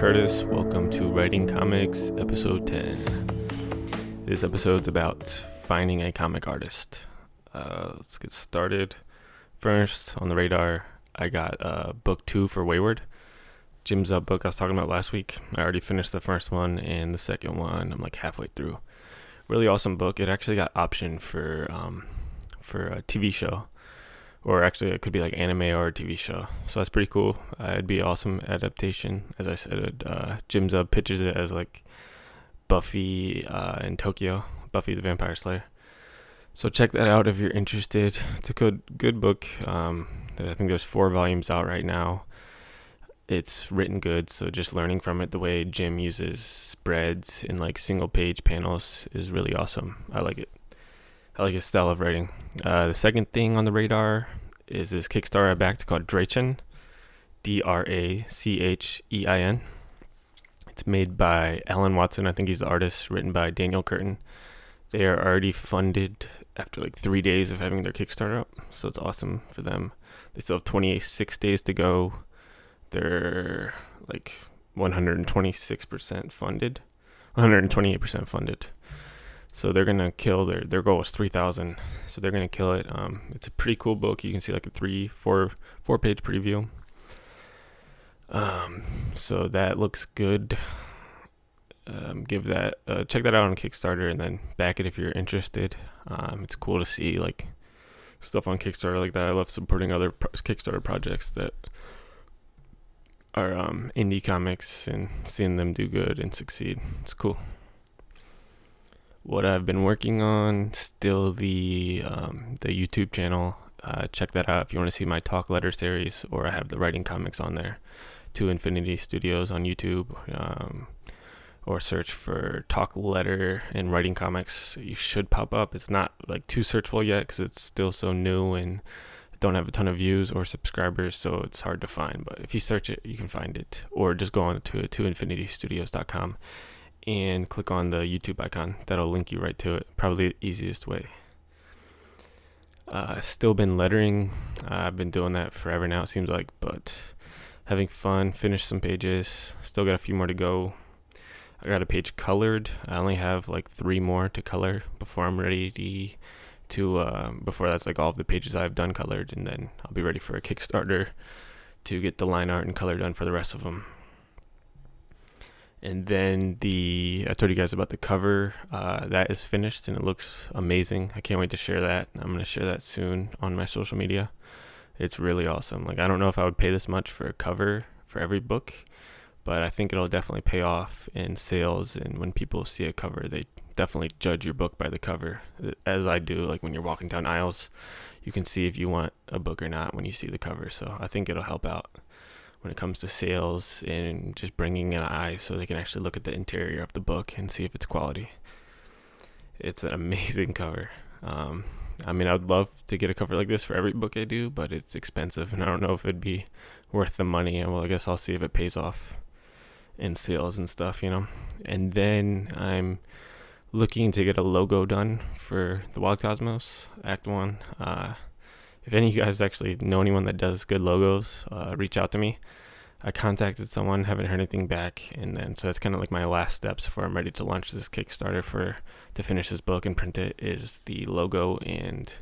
Curtis. Welcome to Writing Comics, episode 10. This episode's about finding a comic artist. Uh, let's get started. First, on the radar, I got uh, book two for Wayward. Jim Zub's book I was talking about last week. I already finished the first one, and the second one I'm like halfway through. Really awesome book. It actually got option for um, for a TV show or actually it could be like anime or a TV show. So that's pretty cool. Uh, it'd be awesome adaptation. As I said, uh, Jim Zub pitches it as like Buffy uh, in Tokyo, Buffy the Vampire Slayer. So check that out if you're interested. It's a good good book. Um, I think there's four volumes out right now. It's written good, so just learning from it the way Jim uses spreads and like single page panels is really awesome. I like it. I like his style of writing. Uh, the second thing on the radar is this Kickstarter backed called Drachen, D R A C H E I N. It's made by Alan Watson. I think he's the artist, written by Daniel Curtin. They are already funded after like three days of having their Kickstarter up, so it's awesome for them. They still have 26 days to go. They're like 126% funded, 128% funded. So they're gonna kill their their goal is three thousand. So they're gonna kill it. Um, it's a pretty cool book. You can see like a three, four, four page preview. Um, so that looks good. Um, give that uh, check that out on Kickstarter and then back it if you're interested. Um, it's cool to see like stuff on Kickstarter like that. I love supporting other pro- Kickstarter projects that are um, indie comics and seeing them do good and succeed. It's cool what I've been working on. Still the um, the YouTube channel. Uh, check that out if you want to see my talk letter series, or I have the writing comics on there. To Infinity Studios on YouTube, um, or search for talk letter and writing comics. You should pop up. It's not like too searchable yet because it's still so new and don't have a ton of views or subscribers, so it's hard to find. But if you search it, you can find it, or just go on to to infinitystudios.com and click on the YouTube icon. That'll link you right to it. Probably the easiest way. Uh, still been lettering. Uh, I've been doing that forever now, it seems like, but having fun. Finished some pages. Still got a few more to go. I got a page colored. I only have like three more to color before I'm ready to. Uh, before that's like all of the pages I've done colored, and then I'll be ready for a Kickstarter to get the line art and color done for the rest of them. And then the I told you guys about the cover. Uh, that is finished and it looks amazing. I can't wait to share that. I'm gonna share that soon on my social media. It's really awesome. Like I don't know if I would pay this much for a cover for every book, but I think it'll definitely pay off in sales. And when people see a cover, they definitely judge your book by the cover, as I do. Like when you're walking down aisles, you can see if you want a book or not when you see the cover. So I think it'll help out when it comes to sales and just bringing an eye so they can actually look at the interior of the book and see if it's quality. It's an amazing cover. Um, I mean, I would love to get a cover like this for every book I do, but it's expensive, and I don't know if it'd be worth the money. And well, I guess I'll see if it pays off in sales and stuff, you know. And then I'm looking to get a logo done for the Wild Cosmos Act One. Uh, if any of you guys actually know anyone that does good logos, uh, reach out to me. I contacted someone, haven't heard anything back, and then so that's kind of like my last steps before I'm ready to launch this Kickstarter for to finish this book and print it is the logo and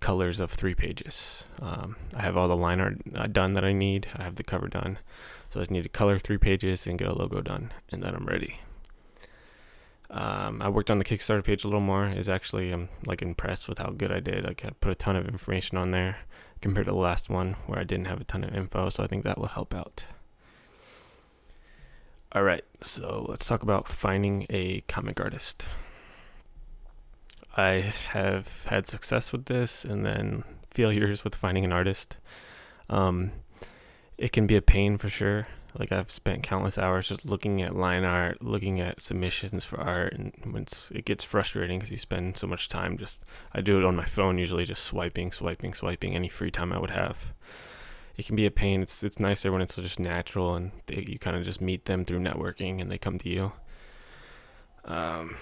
colors of three pages. Um, I have all the line art uh, done that I need. I have the cover done, so I just need to color three pages and get a logo done, and then I'm ready. Um, I worked on the Kickstarter page a little more. Is actually I'm like impressed with how good I did. Like I put a ton of information on there compared to the last one where I didn't have a ton of info. So I think that will help out. All right, so let's talk about finding a comic artist. I have had success with this, and then failures with finding an artist. Um, it can be a pain for sure. Like I've spent countless hours just looking at line art, looking at submissions for art, and once it gets frustrating because you spend so much time just. I do it on my phone usually, just swiping, swiping, swiping. Any free time I would have. It can be a pain. It's it's nicer when it's just natural and they, you kind of just meet them through networking and they come to you. Um,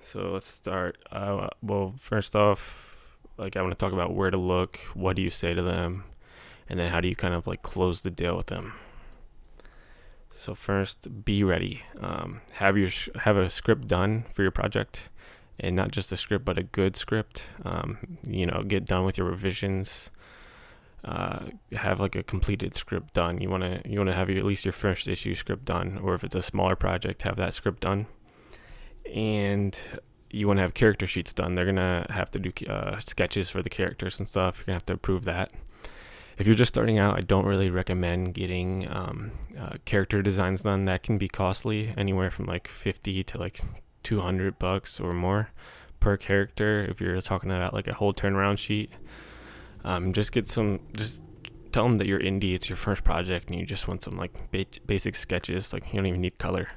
so let's start. Uh, well, first off, like I want to talk about where to look. What do you say to them? and then how do you kind of like close the deal with them? So first, be ready. Um, have your have a script done for your project, and not just a script, but a good script. Um, you know, get done with your revisions. Uh, have like a completed script done. You wanna you wanna have your, at least your first issue script done, or if it's a smaller project, have that script done. And you want to have character sheets done. They're gonna have to do uh, sketches for the characters and stuff. You're gonna have to approve that if you're just starting out, I don't really recommend getting um, uh, character designs done. That can be costly, anywhere from like 50 to like 200 bucks or more per character. If you're talking about like a whole turnaround sheet, um, just get some. Just tell them that you're indie. It's your first project, and you just want some like ba- basic sketches. Like you don't even need color.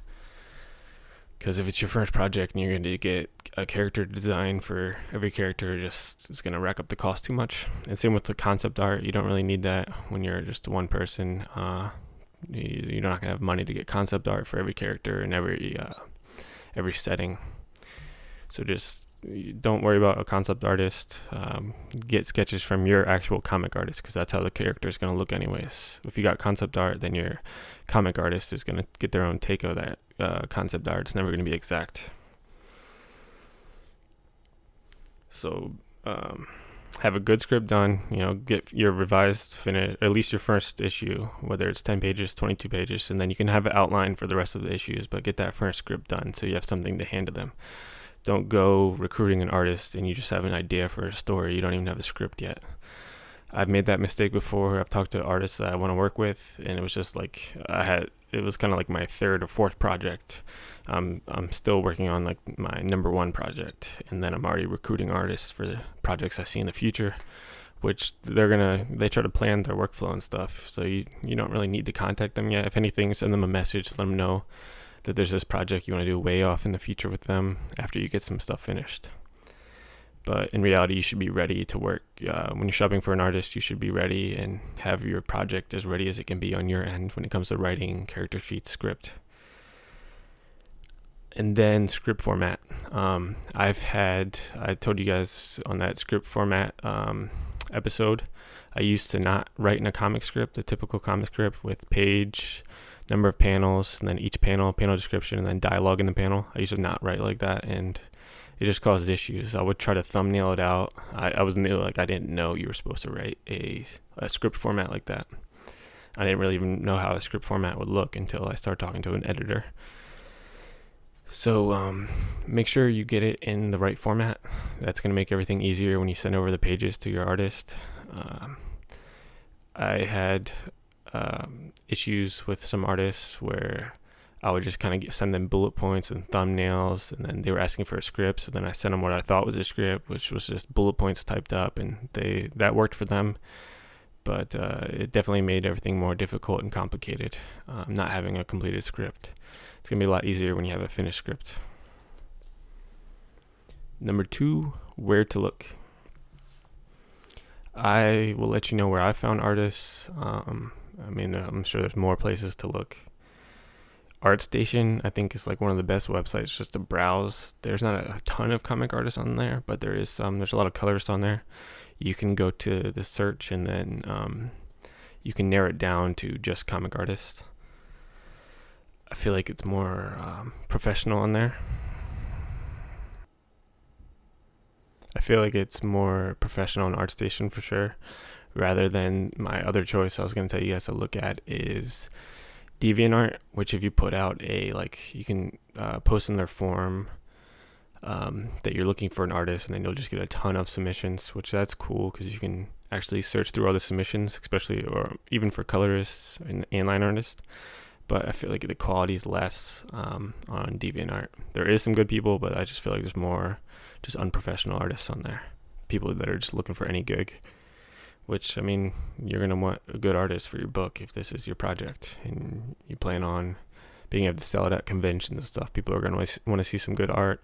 Because if it's your first project and you're going to get a character design for every character, just it's going to rack up the cost too much. And same with the concept art, you don't really need that when you're just one person. Uh, you're not going to have money to get concept art for every character and every uh, every setting. So just don't worry about a concept artist. Um, get sketches from your actual comic artist because that's how the character is going to look, anyways. If you got concept art, then your comic artist is going to get their own take of that uh, concept art. It's never going to be exact. So um, have a good script done. You know, get your revised finish at least your first issue, whether it's ten pages, twenty two pages, and then you can have an outline for the rest of the issues. But get that first script done so you have something to hand to them. Don't go recruiting an artist and you just have an idea for a story. You don't even have a script yet. I've made that mistake before. I've talked to artists that I want to work with, and it was just like I had. It was kind of like my third or fourth project. Um, I'm still working on like my number one project, and then I'm already recruiting artists for the projects I see in the future, which they're gonna they try to plan their workflow and stuff. So you you don't really need to contact them yet. If anything, send them a message, let them know that there's this project you want to do way off in the future with them after you get some stuff finished. But in reality, you should be ready to work. Uh, when you're shopping for an artist, you should be ready and have your project as ready as it can be on your end when it comes to writing character sheets, script. And then script format. Um, I've had, I told you guys on that script format um, episode, I used to not write in a comic script, a typical comic script with page, number of panels, and then each panel, panel description, and then dialogue in the panel. I used to not write like that. And it just causes issues. I would try to thumbnail it out. I, I was new, like I didn't know you were supposed to write a, a script format like that. I didn't really even know how a script format would look until I started talking to an editor. So um, make sure you get it in the right format. That's going to make everything easier when you send over the pages to your artist. Um, I had um, issues with some artists where I would just kind of send them bullet points and thumbnails, and then they were asking for a script. So then I sent them what I thought was a script, which was just bullet points typed up, and they that worked for them. But uh, it definitely made everything more difficult and complicated. Um, not having a completed script, it's gonna be a lot easier when you have a finished script. Number two, where to look. I will let you know where I found artists. Um, I mean, I'm sure there's more places to look ArtStation, I think, is like one of the best websites just to browse. There's not a ton of comic artists on there, but there is some. There's a lot of colorists on there. You can go to the search and then um, you can narrow it down to just comic artists. I feel like it's more um, professional on there. I feel like it's more professional on ArtStation for sure, rather than my other choice I was going to tell you guys to look at is DeviantArt, which if you put out a like, you can uh, post in their forum um, that you're looking for an artist, and then you'll just get a ton of submissions, which that's cool because you can actually search through all the submissions, especially or even for colorists and, and line artists. But I feel like the quality is less um, on DeviantArt. There is some good people, but I just feel like there's more just unprofessional artists on there, people that are just looking for any gig which I mean, you're gonna want a good artist for your book if this is your project and you plan on being able to sell it at conventions and stuff. People are gonna want to see some good art,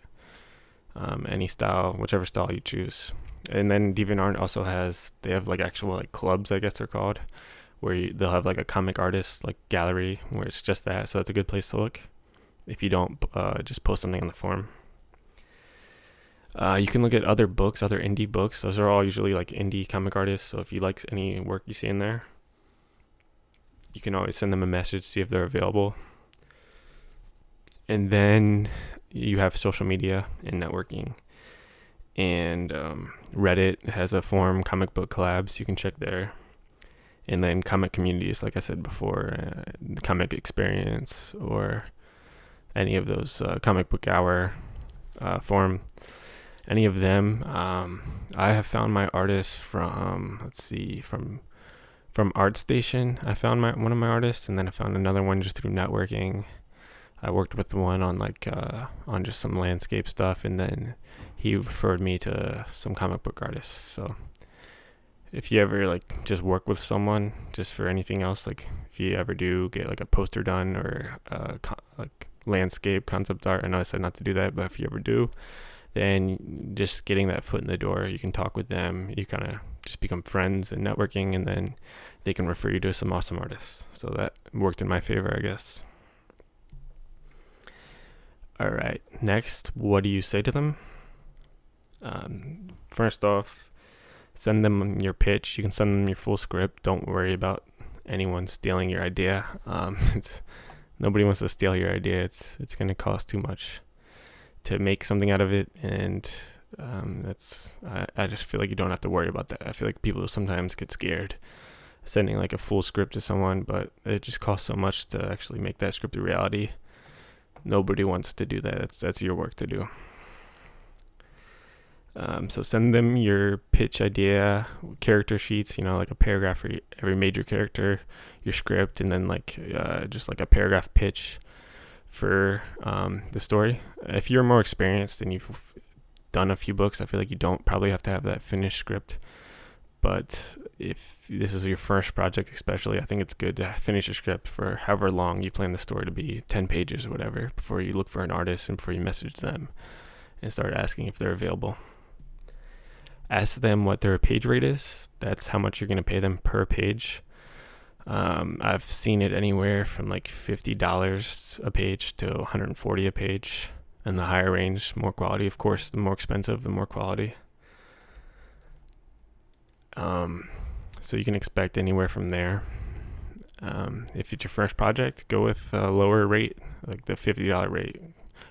um, any style, whichever style you choose. And then DeviantArt also has they have like actual like clubs, I guess they're called, where you, they'll have like a comic artist like gallery where it's just that. So it's a good place to look if you don't uh, just post something on the forum. Uh, you can look at other books, other indie books. Those are all usually like indie comic artists. So if you like any work you see in there, you can always send them a message, to see if they're available. And then you have social media and networking. And um, Reddit has a forum, comic book collabs. You can check there. And then comic communities, like I said before, uh, the comic experience or any of those uh, comic book hour uh, forum any of them. Um, I have found my artists from let's see from from ArtStation. I found my one of my artists, and then I found another one just through networking. I worked with one on like uh, on just some landscape stuff, and then he referred me to some comic book artists. So if you ever like just work with someone just for anything else, like if you ever do get like a poster done or uh, co- like landscape concept art, I know I said not to do that, but if you ever do, then just getting that foot in the door, you can talk with them. You kind of just become friends and networking, and then they can refer you to some awesome artists. So that worked in my favor, I guess. All right, next, what do you say to them? Um, first off, send them your pitch. You can send them your full script. Don't worry about anyone stealing your idea. Um, it's nobody wants to steal your idea. It's it's going to cost too much to make something out of it, and um, that's I, I just feel like you don't have to worry about that. I feel like people sometimes get scared sending like a full script to someone, but it just costs so much to actually make that script a reality. Nobody wants to do that. That's that's your work to do. Um, so send them your pitch idea, character sheets, you know, like a paragraph for every major character, your script, and then like uh, just like a paragraph pitch for um, the story. If you're more experienced and you've done a few books, I feel like you don't probably have to have that finished script. But if this is your first project, especially, I think it's good to finish a script for however long you plan the story to be 10 pages or whatever before you look for an artist and before you message them and start asking if they're available. Ask them what their page rate is. That's how much you're going to pay them per page. Um, I've seen it anywhere from like fifty dollars a page to 140 a page, and the higher range, more quality. Of course, the more expensive, the more quality. Um, so you can expect anywhere from there. Um, if it's your first project, go with a lower rate, like the fifty dollar rate.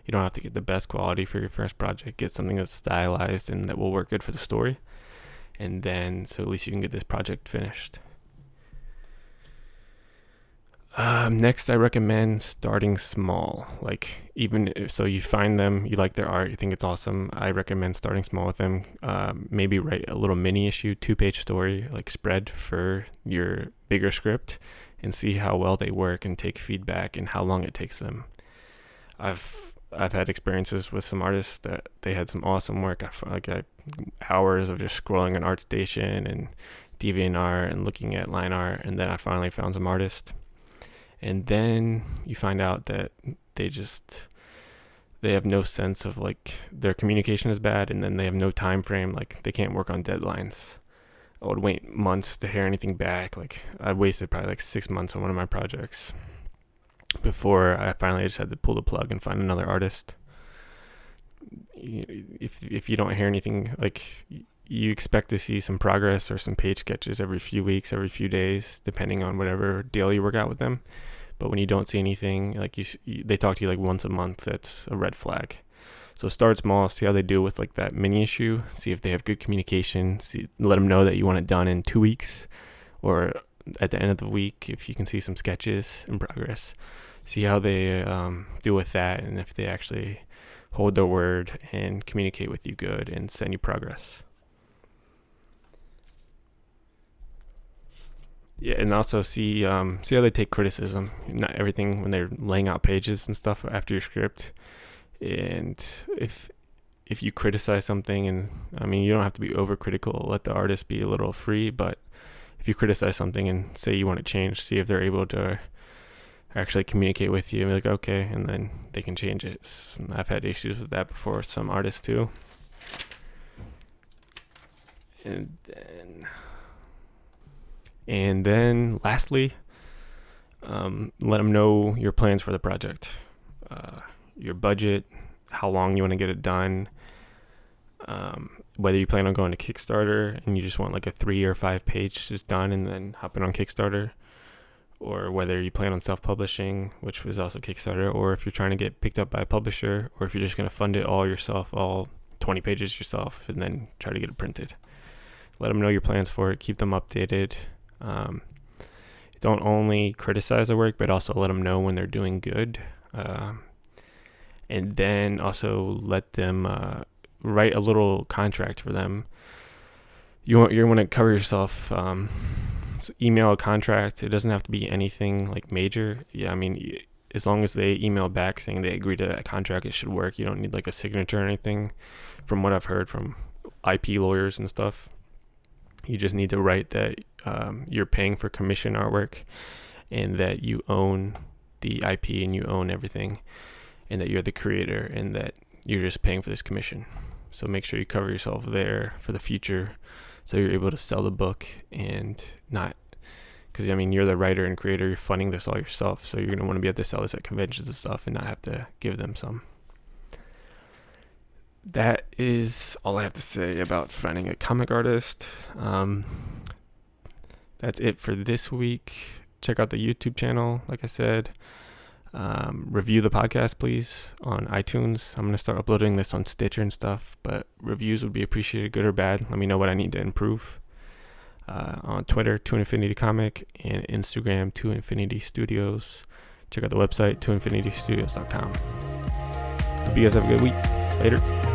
You don't have to get the best quality for your first project. Get something that's stylized and that will work good for the story, and then so at least you can get this project finished. Um, next, I recommend starting small. Like, even if, so, you find them, you like their art, you think it's awesome. I recommend starting small with them. Um, maybe write a little mini issue, two page story, like spread for your bigger script and see how well they work and take feedback and how long it takes them. I've I've had experiences with some artists that they had some awesome work. I felt like I, hours of just scrolling on ArtStation and DeviantArt and looking at line art, and then I finally found some artists and then you find out that they just they have no sense of like their communication is bad and then they have no time frame like they can't work on deadlines. I would wait months to hear anything back like i wasted probably like six months on one of my projects before i finally just had to pull the plug and find another artist. If if you don't hear anything like you expect to see some progress or some page sketches every few weeks, every few days, depending on whatever deal you work out with them. But when you don't see anything, like you, you, they talk to you like once a month, that's a red flag. So start small, see how they do with like that mini issue, see if they have good communication, see, let them know that you want it done in two weeks or at the end of the week if you can see some sketches in progress. See how they um, do with that and if they actually hold their word and communicate with you good and send you progress. Yeah, and also see um, see how they take criticism. Not everything when they're laying out pages and stuff after your script, and if if you criticize something, and I mean you don't have to be overcritical. Let the artist be a little free, but if you criticize something and say you want to change, see if they're able to actually communicate with you like okay, and then they can change it. I've had issues with that before. Some artists too. And then and then lastly, um, let them know your plans for the project, uh, your budget, how long you want to get it done, um, whether you plan on going to Kickstarter and you just want like a three or five page just done and then hopping on Kickstarter, or whether you plan on self-publishing, which was also Kickstarter, or if you're trying to get picked up by a publisher, or if you're just going to fund it all yourself, all 20 pages yourself, and then try to get it printed. Let them know your plans for it. Keep them updated. Um, don't only criticize the work, but also let them know when they're doing good. Um, and then also let them uh, write a little contract for them. You want you want to cover yourself. Um, so email a contract. It doesn't have to be anything like major. Yeah, I mean, as long as they email back saying they agree to that contract, it should work. You don't need like a signature or anything. From what I've heard from IP lawyers and stuff, you just need to write that um, you're paying for commission artwork and that you own the IP and you own everything and that you're the creator and that you're just paying for this commission. So make sure you cover yourself there for the future so you're able to sell the book and not because I mean you're the writer and creator, you're funding this all yourself, so you're gonna want to be able to sell this at conventions and stuff and not have to give them some. That is all I have to say about finding a comic artist. Um, that's it for this week. Check out the YouTube channel, like I said. Um, review the podcast, please, on iTunes. I'm going to start uploading this on Stitcher and stuff, but reviews would be appreciated, good or bad. Let me know what I need to improve. Uh, on Twitter, To Infinity Comic, and Instagram, To Infinity Studios. Check out the website, toinfinitystudios.com. Hope you guys have a good week. Later.